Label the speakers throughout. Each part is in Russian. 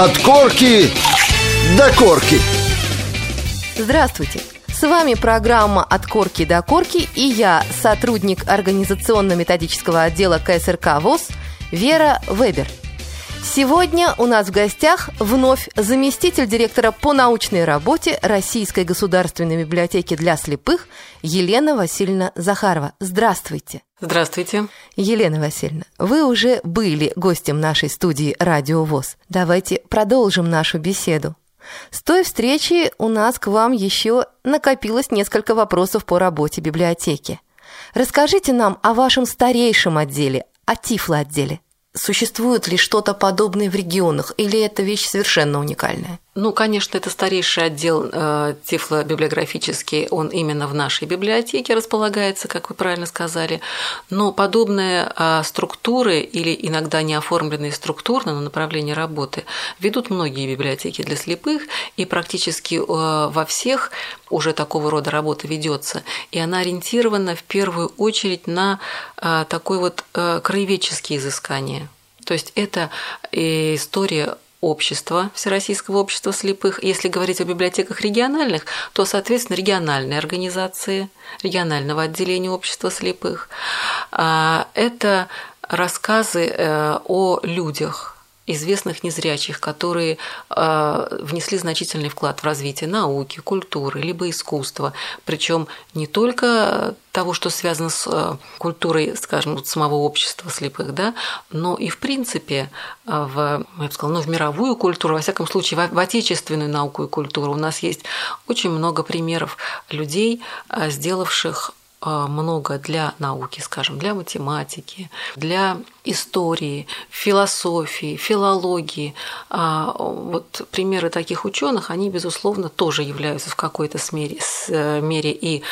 Speaker 1: От корки до корки.
Speaker 2: Здравствуйте! С вами программа «От корки до корки» и я, сотрудник организационно-методического отдела КСРК ВОЗ Вера Вебер. Сегодня у нас в гостях вновь заместитель директора по научной работе Российской государственной библиотеки для слепых Елена Васильевна Захарова. Здравствуйте.
Speaker 3: Здравствуйте.
Speaker 2: Елена Васильевна, вы уже были гостем нашей студии «Радио ВОЗ». Давайте продолжим нашу беседу. С той встречи у нас к вам еще накопилось несколько вопросов по работе библиотеки. Расскажите нам о вашем старейшем отделе, о Тифло-отделе. Существует ли что-то подобное в регионах, или это вещь совершенно уникальная?
Speaker 3: Ну, конечно, это старейший отдел э, тифлобиблиографический, он именно в нашей библиотеке располагается, как вы правильно сказали. Но подобные э, структуры или иногда не оформленные структурно на направлении работы ведут многие библиотеки для слепых, и практически э, во всех уже такого рода работа ведется. И она ориентирована в первую очередь на э, такой вот э, краеведческие изыскания. То есть это э, история общества, Всероссийского общества слепых. Если говорить о библиотеках региональных, то, соответственно, региональные организации регионального отделения общества слепых. А, это рассказы э, о людях, известных незрячих, которые э, внесли значительный вклад в развитие науки, культуры, либо искусства. Причем не только того, что связано с э, культурой, скажем, самого общества слепых, да, но и в принципе э, в, я бы сказала, ну, в мировую культуру, во всяком случае, в, отечественную науку и культуру. У нас есть очень много примеров людей, сделавших много для науки, скажем, для математики, для истории, философии, филологии. А, вот примеры таких ученых, они, безусловно, тоже являются в какой-то э, мере и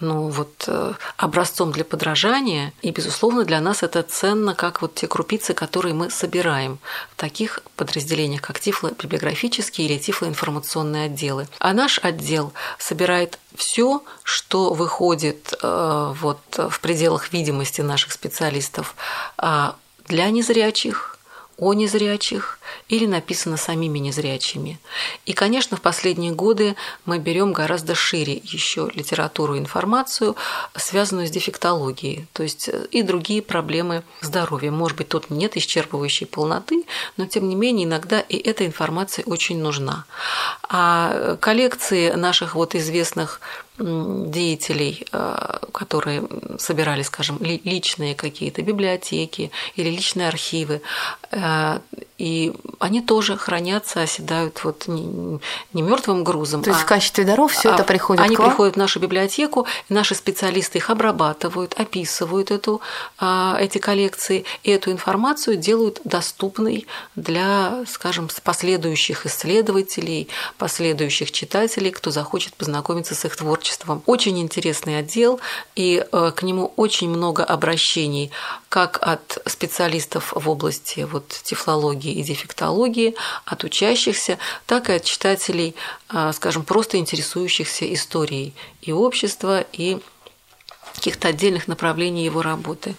Speaker 3: ну, вот, э, образцом для подражания. И, безусловно, для нас это ценно, как вот те крупицы, которые мы собираем в таких подразделениях, как тифло-библиографические или тифлоинформационные отделы. А наш отдел собирает все, что выходит э, вот, в пределах видимости наших специалистов а, для незрячих, о незрячих или написано самими незрячими. И, конечно, в последние годы мы берем гораздо шире еще литературу и информацию, связанную с дефектологией, то есть э, и другие проблемы здоровья. Может быть, тут нет исчерпывающей полноты, но, тем не менее, иногда и эта информация очень нужна. А коллекции наших вот известных деятелей, э, которые собирали, скажем, личные какие-то библиотеки или личные архивы, э, и они тоже хранятся, оседают вот не, не мертвым грузом.
Speaker 2: То есть а, в качестве даров все а, это приходит
Speaker 3: Они
Speaker 2: к вам?
Speaker 3: приходят в нашу библиотеку, и наши специалисты их обрабатывают, описывают эту, а, эти коллекции, и эту информацию делают доступной для, скажем, последующих исследователей, последующих читателей, кто захочет познакомиться с их творчеством. Очень интересный отдел, и э, к нему очень много обращений как от специалистов в области вот, тефлологии и дефектологии, от учащихся, так и от читателей, а, скажем, просто интересующихся историей и общества, и каких-то отдельных направлений его работы.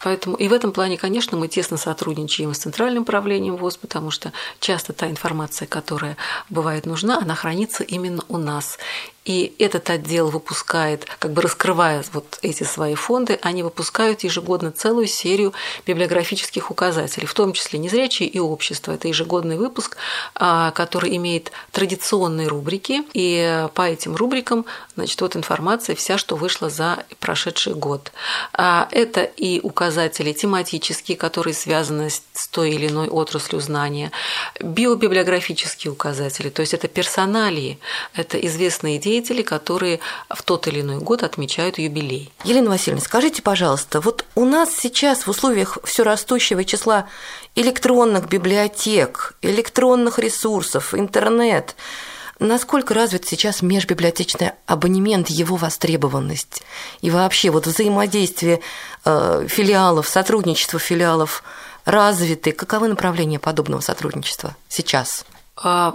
Speaker 3: Поэтому и в этом плане, конечно, мы тесно сотрудничаем с Центральным правлением ВОЗ, потому что часто та информация, которая бывает нужна, она хранится именно у нас. И этот отдел выпускает, как бы раскрывая вот эти свои фонды, они выпускают ежегодно целую серию библиографических указателей, в том числе «Незрячие и общество». Это ежегодный выпуск, а, который имеет традиционные рубрики, и по этим рубрикам, значит, вот информация вся, что вышла за прошедший год. А, это и указатели тематические, которые связаны с той или иной отраслью знания, биобиблиографические указатели, то есть это персоналии, это известные идеи, деятели, которые в тот или иной год отмечают юбилей.
Speaker 2: Елена Васильевна, скажите, пожалуйста, вот у нас сейчас в условиях все растущего числа электронных библиотек, электронных ресурсов, интернет, Насколько развит сейчас межбиблиотечный абонемент, его востребованность? И вообще вот взаимодействие э, филиалов, сотрудничество филиалов развиты? Каковы направления подобного сотрудничества сейчас?
Speaker 3: А,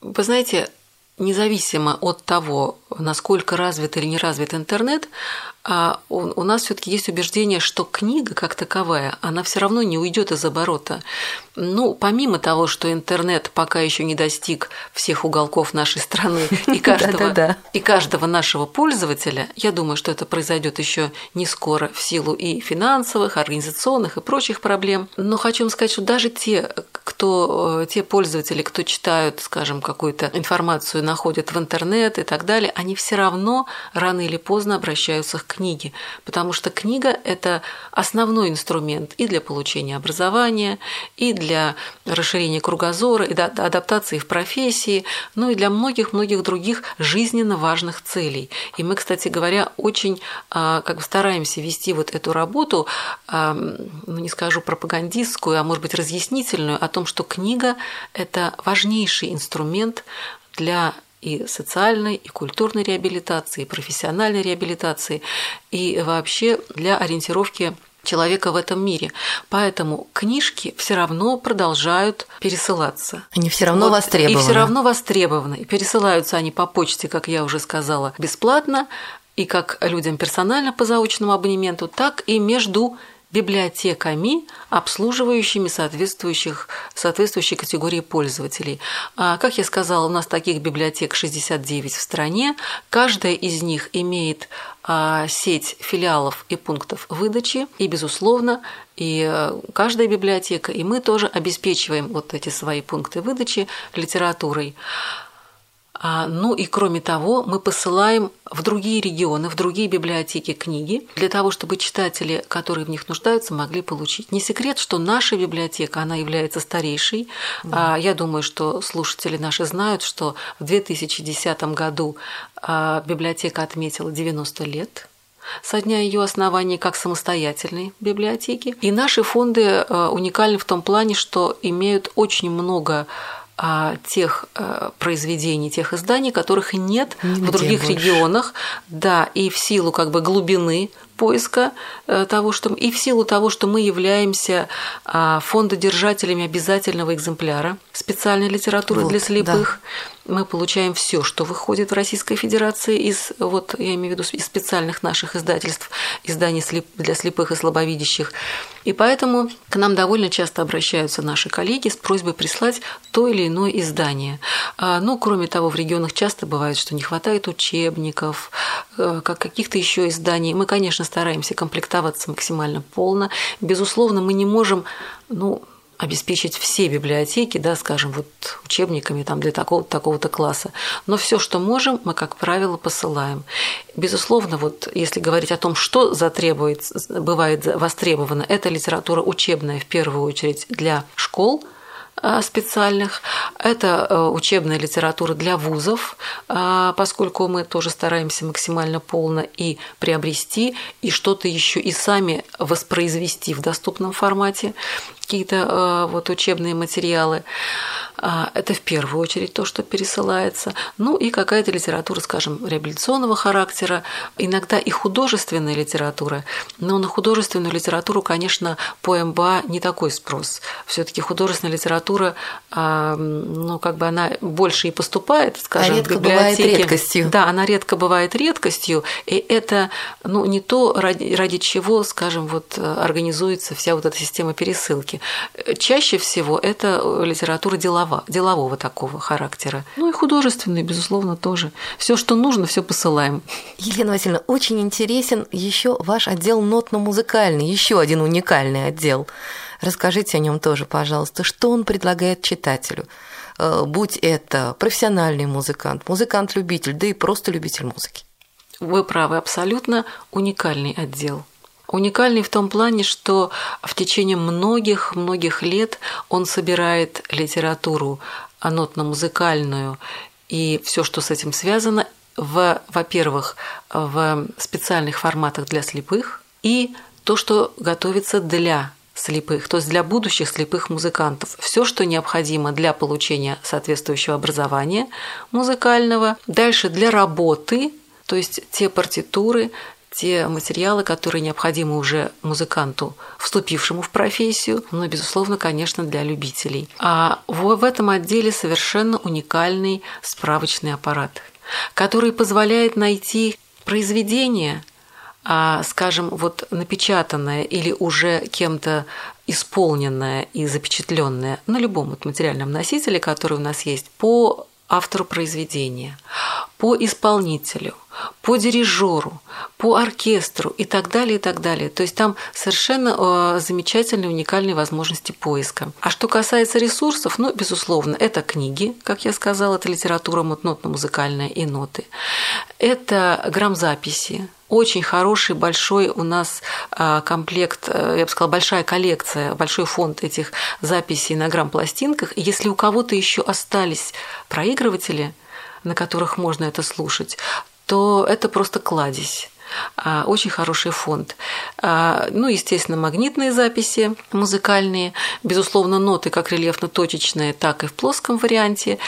Speaker 3: вы знаете, независимо от того, насколько развит или не развит интернет, а у нас все-таки есть убеждение, что книга как таковая, она все равно не уйдет из оборота. Ну, помимо того, что интернет пока еще не достиг всех уголков нашей страны и каждого, и каждого нашего пользователя, я думаю, что это произойдет еще не скоро в силу и финансовых, организационных и прочих проблем. Но хочу вам сказать, что даже те, кто, э, те пользователи, кто читают, скажем, какую-то информацию, находят в интернет и так далее, они все равно рано или поздно обращаются к книге, потому что книга – это основной инструмент и для получения образования, и для расширения кругозора, и адаптации в профессии, ну и для многих-многих других жизненно важных целей. И мы, кстати говоря, очень а, как бы стараемся вести вот эту работу, а, ну не скажу пропагандистскую, а может быть разъяснительную о том, что книга – это важнейший инструмент для и социальной, и культурной реабилитации, и профессиональной реабилитации, и вообще для ориентировки человека в этом мире. Поэтому книжки все равно продолжают пересылаться.
Speaker 2: Они все равно вот, востребованы.
Speaker 3: И все равно востребованы. И пересылаются они по почте, как я уже сказала, бесплатно, и как людям персонально по заочному абонементу, так и между библиотеками, обслуживающими соответствующих, соответствующие категории пользователей. А, как я сказала, у нас таких библиотек 69 в стране. Каждая из них имеет а, сеть филиалов и пунктов выдачи. И, безусловно, и э, каждая библиотека, и мы тоже обеспечиваем вот эти свои пункты выдачи литературой. А, ну и кроме того, мы посылаем в другие регионы, в другие библиотеки книги, для того, чтобы читатели, которые в них нуждаются, могли получить. Не секрет, что наша библиотека, она является старейшей. Да. Я думаю, что слушатели наши знают, что в 2010 году а, библиотека отметила 90 лет со дня ее основания как самостоятельной библиотеки. И наши фонды а, уникальны в том плане, что имеют очень много тех а, произведений, тех изданий, которых нет Нигде в других больше. регионах, да, и в силу как бы глубины поиска э, того, что и в силу того, что мы являемся а, фондодержателями обязательного экземпляра специальной литературы вот, для слепых. Да. Мы получаем все, что выходит в Российской Федерации из, вот я имею в виду, из специальных наших издательств, изданий для слепых и слабовидящих. И поэтому к нам довольно часто обращаются наши коллеги с просьбой прислать то или иное издание. А, ну, кроме того, в регионах часто бывает, что не хватает учебников, э, как каких-то еще изданий. Мы, конечно, стараемся комплектоваться максимально полно. Безусловно, мы не можем, ну, обеспечить все библиотеки, да, скажем, вот учебниками там для такого-то такого класса. Но все, что можем, мы, как правило, посылаем. Безусловно, вот если говорить о том, что затребуется, бывает востребовано, это литература учебная в первую очередь для школ – Э, специальных. Это э, учебная литература для вузов, э, поскольку мы тоже стараемся максимально полно и приобрести, и что-то еще и сами воспроизвести в доступном формате какие-то вот учебные материалы. А, это в первую очередь то, что пересылается. Ну и какая-то литература, скажем, реабилитационного характера, иногда и художественная литература. Но на художественную литературу, конечно, по МБА не такой спрос. Все-таки художественная литература, а, ну, как бы она больше и поступает, скажем,
Speaker 2: а редко
Speaker 3: в библиотеке.
Speaker 2: бывает редкостью.
Speaker 3: Да, она редко бывает редкостью, и это ну, не то, ради, ради чего, скажем, вот организуется вся вот эта система пересылки. Чаще всего это литература деловая делова, делового такого характера. Ну и художественный, безусловно, тоже. Все, что нужно, все посылаем.
Speaker 2: Елена Васильевна, очень интересен еще ваш отдел нотно-музыкальный, еще один уникальный отдел. Расскажите о нем тоже, пожалуйста. Что он предлагает читателю? Э, будь это профессиональный музыкант, музыкант-любитель, да и просто любитель музыки.
Speaker 3: Вы правы, абсолютно уникальный отдел. Уникальный в том плане, что в течение многих-многих лет он собирает литературу нотно-музыкальную и все, что с этим связано, в, во-первых, в специальных форматах для слепых и то, что готовится для слепых, то есть для будущих слепых музыкантов. Все, что необходимо для получения соответствующего образования музыкального. Дальше для работы, то есть те партитуры, те материалы, которые необходимы уже музыканту, вступившему в профессию, но, безусловно, конечно, для любителей. А в этом отделе совершенно уникальный справочный аппарат, который позволяет найти произведение, а, скажем, вот напечатанное или уже кем-то исполненное и запечатленное на любом вот материальном носителе, который у нас есть, по автору произведения, по исполнителю, по дирижеру, по оркестру и так далее, и так далее. То есть там совершенно э, замечательные, уникальные возможности поиска. А что касается ресурсов, ну, безусловно, это книги, как я сказала, это литература нотно-музыкальная и ноты. Это грамзаписи, очень хороший, большой у нас э, комплект, э, я бы сказала, большая коллекция, большой фонд этих записей на грамм-пластинках. Если у кого-то еще остались проигрыватели, на которых можно это слушать, то это просто кладезь а, очень хороший фонд. А, ну, естественно, магнитные записи музыкальные, безусловно, ноты как рельефно-точечные, так и в плоском варианте.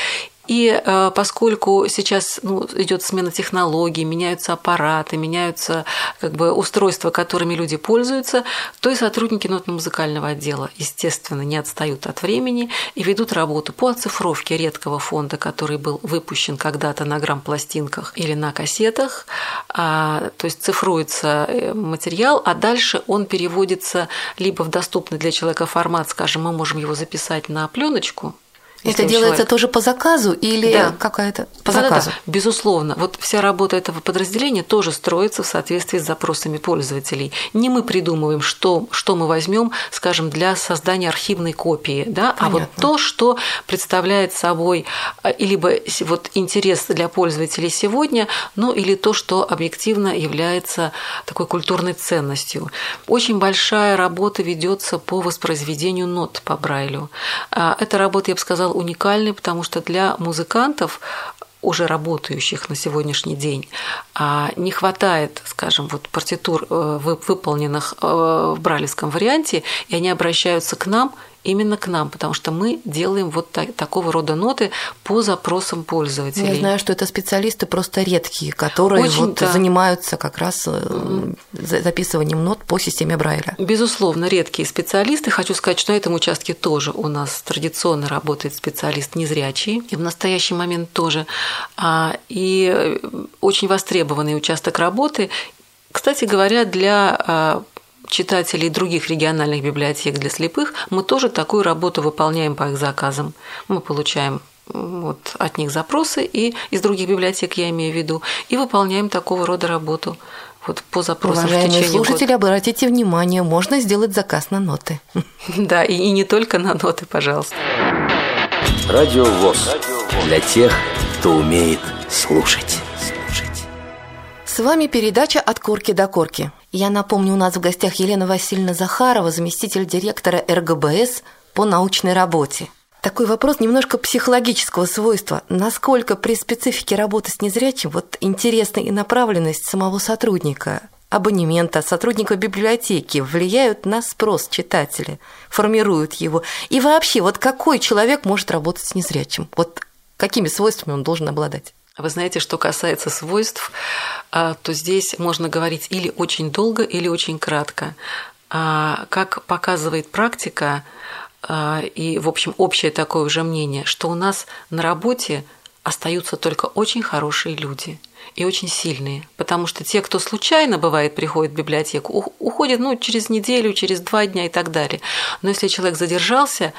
Speaker 3: И э, поскольку сейчас ну, идет смена технологий, меняются аппараты, меняются как бы, устройства, которыми люди пользуются, то и сотрудники нотно-музыкального отдела, естественно, не отстают от времени и ведут работу по оцифровке редкого фонда, который был выпущен когда-то на грамм-пластинках или на кассетах. А, то есть цифруется э, материал, а дальше он переводится либо в доступный для человека формат, скажем, мы можем его записать на пленочку,
Speaker 2: это делается человек... тоже по заказу или да. какая-то по да, заказу? Да,
Speaker 3: да, безусловно. Вот вся работа этого подразделения тоже строится в соответствии с запросами пользователей. Не мы придумываем, что, что мы возьмем, скажем, для создания архивной копии, да, Понятно. а вот то, что представляет собой э, либо вот интерес для пользователей сегодня, ну или то, что объективно является такой культурной ценностью. Очень большая работа ведется по воспроизведению нот по Брайлю. А, эта работа, я бы сказала, уникальный, потому что для музыкантов уже работающих на сегодняшний день, а не хватает, скажем, вот партитур, э, выполненных э, в бралевском варианте, и они обращаются к нам именно к нам, потому что мы делаем вот так, такого рода ноты по запросам пользователей.
Speaker 2: Я знаю, что это специалисты просто редкие, которые Очень, вот да. занимаются как раз э, записыванием нот по системе Брайля.
Speaker 3: Безусловно, редкие специалисты. Хочу сказать, что на этом участке тоже у нас традиционно работает специалист незрячий, и в настоящий момент тоже. А, и очень востребованный участок работы. Кстати говоря, для а, читателей других региональных библиотек для слепых, мы тоже такую работу выполняем по их заказам. Мы получаем вот от них запросы и из других библиотек я имею в виду и выполняем такого рода работу вот по запросам
Speaker 2: Уважаемые в течение слушатели, года. обратите внимание, можно сделать заказ на ноты.
Speaker 3: Да, и, и не только на ноты, пожалуйста.
Speaker 4: Радио ВОЗ. Для тех, кто умеет слушать.
Speaker 2: С вами передача «От корки до корки». Я напомню, у нас в гостях Елена Васильевна Захарова, заместитель директора РГБС по научной работе. Такой вопрос немножко психологического свойства. Насколько при специфике работы с незрячим вот интересна и направленность самого сотрудника, абонемента, сотрудника библиотеки влияют на спрос читателя, формируют его. И вообще, вот какой человек может работать с незрячим? Вот какими свойствами он должен обладать?
Speaker 3: Вы знаете, что касается свойств, а, то здесь можно говорить или очень долго, или очень кратко. А, как показывает практика, а, и, в общем, общее такое уже мнение, что у нас на работе остаются только очень хорошие люди и очень сильные, потому что те, кто случайно бывает приходит в библиотеку, уходят ну, через неделю, через два дня и так далее. Но если человек задержался,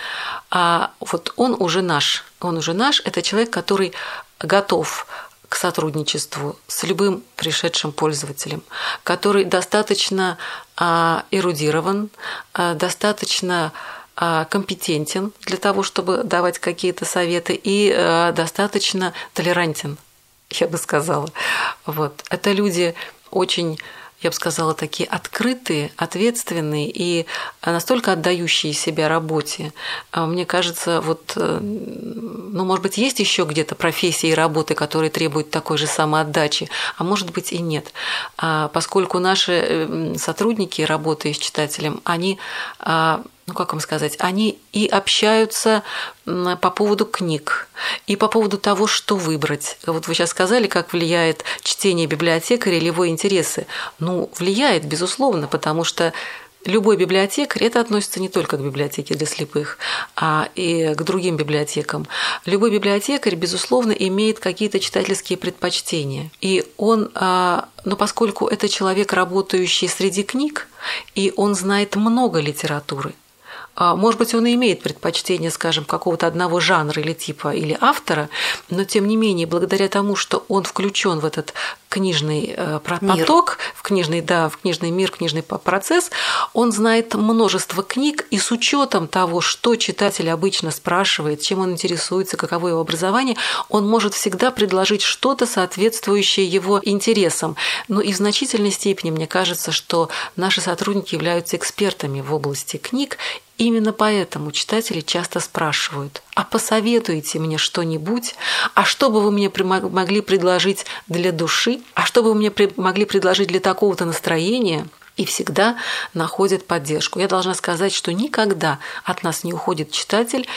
Speaker 3: вот он уже наш, он уже наш, это человек, который готов к сотрудничеству с любым пришедшим пользователем, который достаточно а, эрудирован, а, достаточно а, компетентен для того, чтобы давать какие-то советы и достаточно толерантен, я бы сказала. Вот. Это люди очень я бы сказала, такие открытые, ответственные и настолько отдающие себя работе. А мне кажется, вот, э, ну, может быть, есть еще где-то профессии и работы, которые требуют такой же самоотдачи, а может быть и нет. А поскольку наши э, сотрудники, работая с читателем, они а, ну как вам сказать, они и общаются по поводу книг, и по поводу того, что выбрать. Вот вы сейчас сказали, как влияет чтение библиотекаря или его интересы. Ну, влияет, безусловно, потому что любой библиотекарь, это относится не только к библиотеке для слепых, а и к другим библиотекам. Любой библиотекарь, безусловно, имеет какие-то читательские предпочтения. И он, а, но поскольку это человек, работающий среди книг, и он знает много литературы, может быть, он и имеет предпочтение, скажем, какого-то одного жанра или типа или автора, но тем не менее, благодаря тому, что он включен в этот книжный э, поток, в книжный, да, в книжный мир, книжный процесс, он знает множество книг, и с учетом того, что читатель обычно спрашивает, чем он интересуется, каково его образование, он может всегда предложить что-то, соответствующее его интересам. Но и в значительной степени, мне кажется, что наши сотрудники являются экспертами в области книг, Именно поэтому читатели часто спрашивают, а посоветуйте мне что-нибудь, а что бы вы мне могли предложить для души, а что бы вы мне могли предложить для такого-то настроения, и всегда находят поддержку. Я должна сказать, что никогда от нас не уходит читатель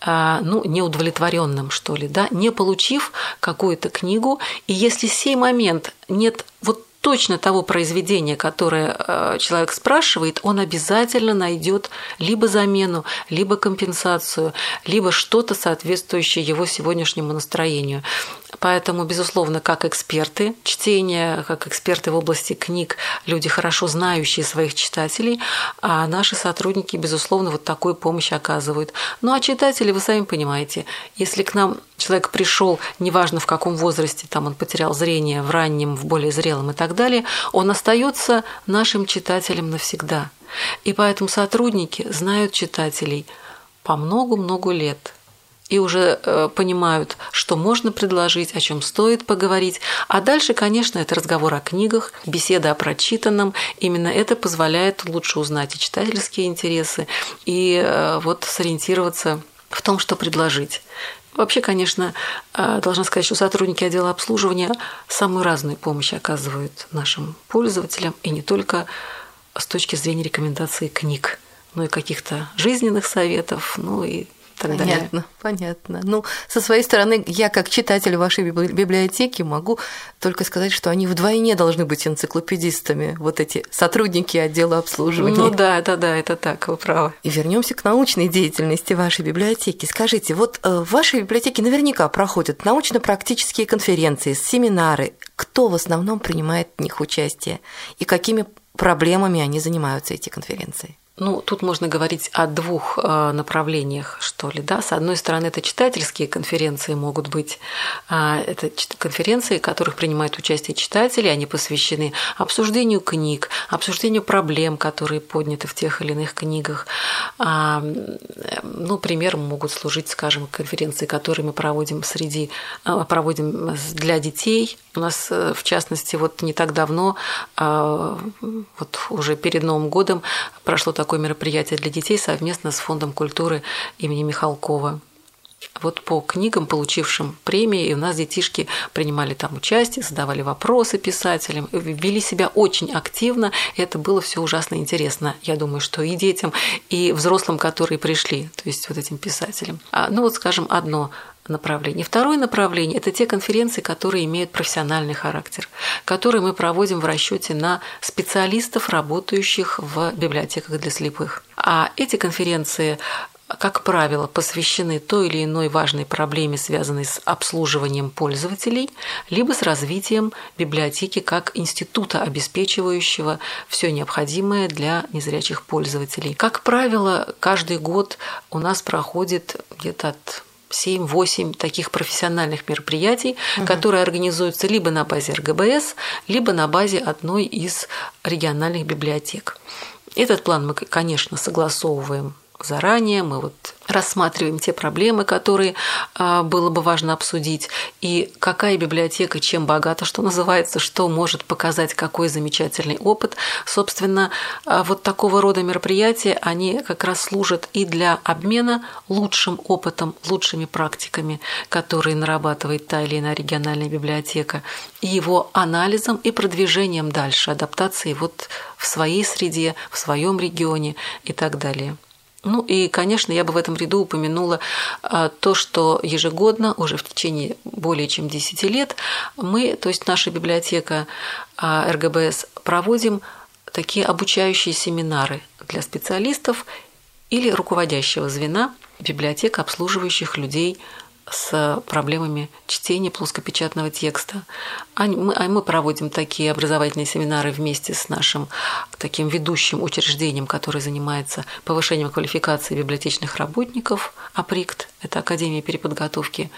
Speaker 3: а, ну, неудовлетворенным, что ли, да, не получив какую-то книгу, и если сей момент нет вот точно того произведения, которое э, человек спрашивает, он обязательно найдет либо замену, либо компенсацию, либо что-то соответствующее его сегодняшнему настроению. Поэтому, безусловно, как эксперты чтения, как эксперты в области книг, люди, хорошо знающие своих читателей, а наши сотрудники, безусловно, вот такую помощь оказывают. Ну а читатели, вы сами понимаете, если к нам человек пришел, неважно в каком возрасте, там он потерял зрение, в раннем, в более зрелом и так далее, он остается нашим читателем навсегда. И поэтому сотрудники знают читателей по много-много лет – и уже э, понимают, что можно предложить, о чем стоит поговорить. А дальше, конечно, это разговор о книгах, беседа о прочитанном. Именно это позволяет лучше узнать и читательские интересы, и э, вот сориентироваться в том, что предложить. Вообще, конечно, э, должна сказать, что сотрудники отдела обслуживания самую разную помощь оказывают нашим пользователям, и не только с точки зрения рекомендации книг, но и каких-то жизненных советов, ну и
Speaker 2: понятно, далее. Понятно. Ну, со своей стороны, я как читатель вашей библиотеки могу только сказать, что они вдвойне должны быть энциклопедистами, вот эти сотрудники отдела обслуживания.
Speaker 3: Ну да, это да, это так, вы правы.
Speaker 2: И вернемся к научной деятельности вашей библиотеки. Скажите, вот э, в вашей библиотеке наверняка проходят научно-практические конференции, семинары. Кто в основном принимает в них участие и какими проблемами они занимаются, эти конференции?
Speaker 3: Ну, тут можно говорить о двух э, направлениях, что ли, да. С одной стороны, это читательские конференции могут быть. А, это конференции, в которых принимают участие читатели, они посвящены обсуждению книг, обсуждению проблем, которые подняты в тех или иных книгах. А, ну, примером могут служить, скажем, конференции, которые мы проводим среди, э, проводим для детей. У нас, э, в частности, вот не так давно, вот уже перед Новым годом прошло такое такое мероприятие для детей совместно с Фондом культуры имени Михалкова. Вот по книгам, получившим премии, и у нас детишки принимали там участие, задавали вопросы писателям, вели себя очень активно, и это было все ужасно интересно. Я думаю, что и детям, и взрослым, которые пришли, то есть вот этим писателям. А, ну вот, скажем, одно направление. Второе направление – это те конференции, которые имеют профессиональный характер, которые мы проводим в расчете на специалистов, работающих в библиотеках для слепых. А эти конференции как правило, посвящены той или иной важной проблеме, связанной с обслуживанием пользователей, либо с развитием библиотеки как института, обеспечивающего все необходимое для незрячих пользователей. Как правило, каждый год у нас проходит где-то от 7-8 таких профессиональных мероприятий, угу. которые организуются либо на базе РГБС, либо на базе одной из региональных библиотек. Этот план мы, конечно, согласовываем заранее, мы вот рассматриваем те проблемы, которые а, было бы важно обсудить, и какая библиотека чем богата, что называется, что может показать какой замечательный опыт. Собственно, а, вот такого рода мероприятия, они как раз служат и для обмена лучшим опытом, лучшими практиками, которые нарабатывает та или иная региональная библиотека, и его анализом и продвижением дальше, адаптацией вот в своей среде, в своем регионе и так далее. Ну и, конечно, я бы в этом ряду упомянула а, то, что ежегодно, уже в течение более чем 10 лет, мы, то есть наша библиотека а, РГБС, проводим такие обучающие семинары для специалистов или руководящего звена библиотек, обслуживающих людей с проблемами чтения плоскопечатного текста. А мы, а мы проводим такие образовательные семинары вместе с нашим таким ведущим учреждением, которое занимается повышением квалификации библиотечных работников, АПРИКТ, это Академия переподготовки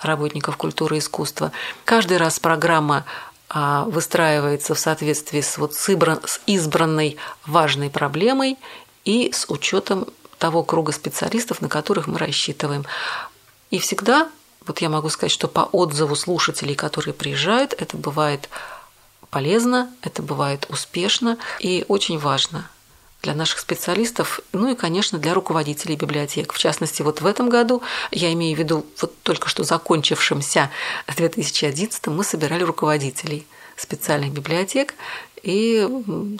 Speaker 3: работников культуры и искусства. Каждый раз программа а, выстраивается в соответствии с, вот, с избранной важной проблемой и с учетом того круга специалистов, на которых мы рассчитываем. И всегда, вот я могу сказать, что по отзыву слушателей, которые приезжают, это бывает полезно, это бывает успешно и очень важно для наших специалистов, ну и, конечно, для руководителей библиотек. В частности, вот в этом году, я имею в виду вот только что закончившемся 2011 мы собирали руководителей специальных библиотек, и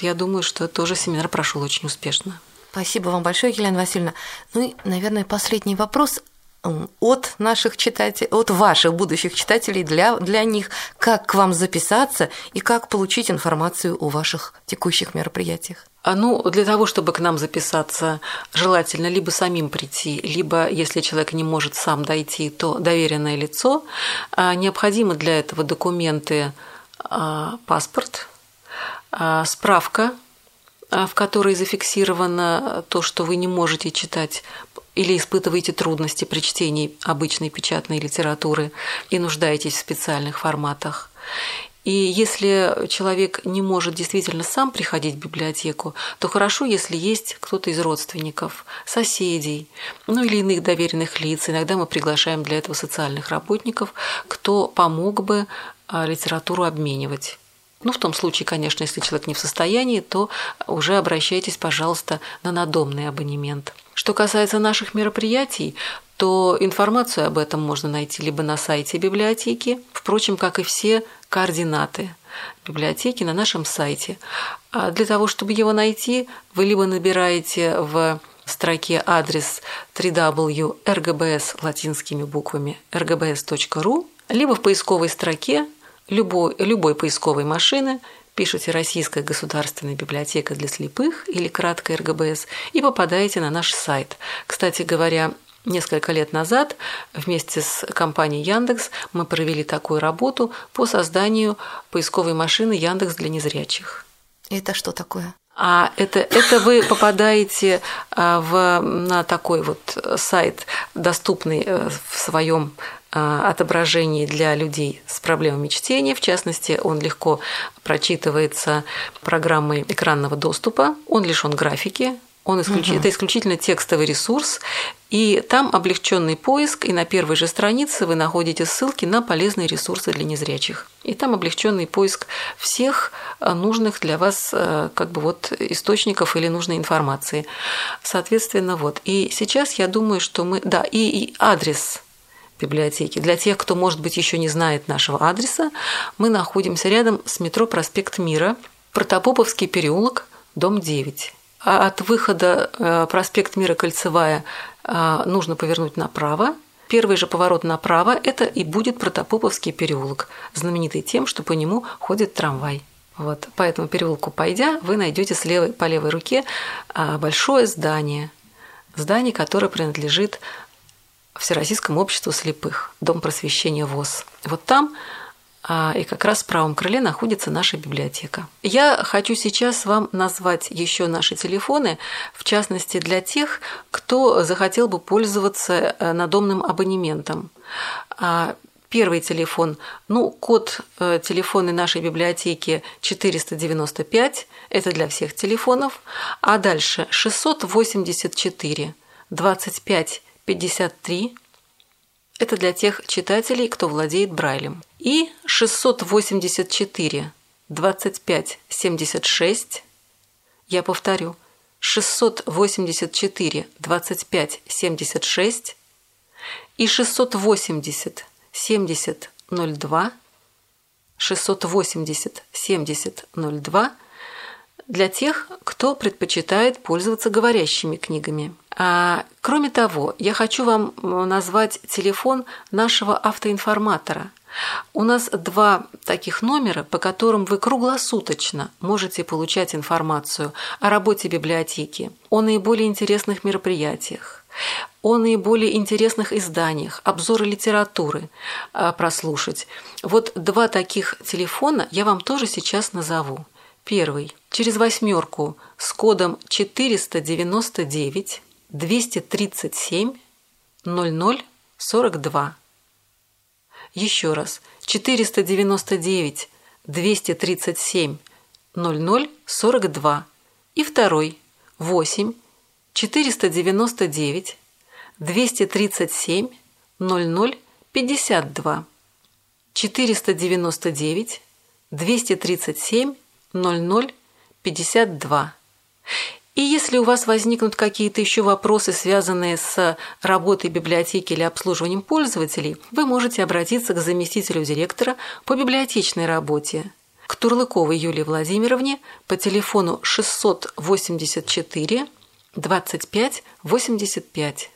Speaker 3: я думаю, что тоже семинар прошел очень успешно.
Speaker 2: Спасибо вам большое, Елена Васильевна. Ну и, наверное, последний вопрос от наших читателей, от ваших будущих читателей для, для них, как к вам записаться и как получить информацию о ваших текущих мероприятиях.
Speaker 3: А ну, для того, чтобы к нам записаться, желательно либо самим прийти, либо, если человек не может сам дойти, то доверенное лицо. А необходимы для этого документы а, паспорт, справка, в которой зафиксировано то, что вы не можете читать или испытываете трудности при чтении обычной печатной литературы и нуждаетесь в специальных форматах. И если человек не может действительно сам приходить в библиотеку, то хорошо, если есть кто-то из родственников, соседей, ну или иных доверенных лиц. Иногда мы приглашаем для этого социальных работников, кто помог бы а, литературу обменивать. Ну, в том случае, конечно, если человек не в состоянии, то уже обращайтесь, пожалуйста, на надомный абонемент. Что касается наших мероприятий, то информацию об этом можно найти либо на сайте библиотеки, впрочем, как и все координаты библиотеки на нашем сайте. А для того, чтобы его найти, вы либо набираете в строке адрес www.rgbs латинскими буквами rgbs.ru, либо в поисковой строке любой, любой поисковой машины пишете «Российская государственная библиотека для слепых» или кратко РГБС и попадаете на наш сайт. Кстати говоря, Несколько лет назад вместе с компанией Яндекс мы провели такую работу по созданию поисковой машины Яндекс для незрячих.
Speaker 2: Это что такое?
Speaker 3: А это, это вы попадаете а, в, на такой вот сайт, доступный э, в своем отображений для людей с проблемами чтения. В частности, он легко прочитывается программой экранного доступа, он лишен графики, он исключ... угу. это исключительно текстовый ресурс, и там облегченный поиск, и на первой же странице вы находите ссылки на полезные ресурсы для незрячих. И там облегченный поиск всех а, нужных для вас а, как бы вот источников или нужной информации. Соответственно, вот. И сейчас я думаю, что мы... Да, и, и адрес библиотеки. Для тех, кто, может быть, еще не знает нашего адреса, мы находимся рядом с метро «Проспект Мира», Протопоповский переулок, дом 9. А от выхода э, проспект Мира Кольцевая э, нужно повернуть направо. Первый же поворот направо – это и будет Протопоповский переулок, знаменитый тем, что по нему ходит трамвай. Вот. По этому переулку пойдя, вы найдете слева, по левой руке э, большое здание. Здание, которое принадлежит Всероссийскому обществу слепых, Дом просвещения ВОЗ. Вот там а, и как раз в правом крыле находится наша библиотека. Я хочу сейчас вам назвать еще наши телефоны, в частности для тех, кто захотел бы пользоваться э, надомным абонементом. А, первый телефон, ну, код э, телефона нашей библиотеки 495, это для всех телефонов, а дальше 684 25 53 – это для тех читателей, кто владеет Брайлем. И 684 25 76 я повторю, 684 25 76 и 680 70 02 680 70 02 для тех, кто предпочитает пользоваться говорящими книгами – кроме того, я хочу вам назвать телефон нашего автоинформатора. У нас два таких номера, по которым вы круглосуточно можете получать информацию о работе библиотеки, о наиболее интересных мероприятиях, о наиболее интересных изданиях, обзоры литературы а, прослушать. Вот два таких телефона я вам тоже сейчас назову. Первый через восьмерку с кодом 499 237 0042. Еще раз. 499 237 0042. И второй. 8 499 237 0052. 499 237 0052. И если у вас возникнут какие-то еще вопросы, связанные с работой библиотеки или обслуживанием пользователей, вы можете обратиться к заместителю директора по библиотечной работе, к Турлыковой Юлии Владимировне по телефону 684 25 85.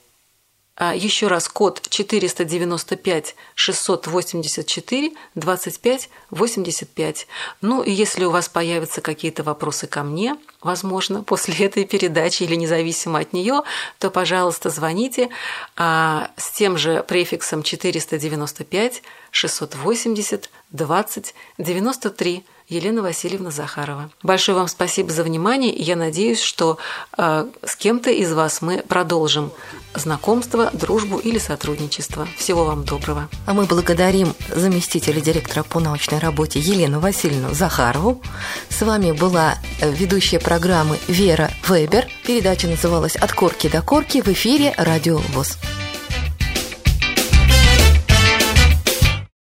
Speaker 3: А еще раз код 495 684 25 85. Ну и если у вас появятся какие-то вопросы ко мне, возможно, после этой передачи или независимо от нее, то, пожалуйста, звоните а, с тем же префиксом 495 680 20 93 Елена Васильевна Захарова. Большое вам спасибо за внимание, я надеюсь, что э, с кем-то из вас мы продолжим знакомство, дружбу или сотрудничество. Всего вам доброго.
Speaker 2: А мы благодарим заместителя директора по научной работе Елену Васильевну Захарову. С вами была ведущая программы Вера Вебер. Передача называлась «От корки до корки» в эфире «Радио ВОЗ».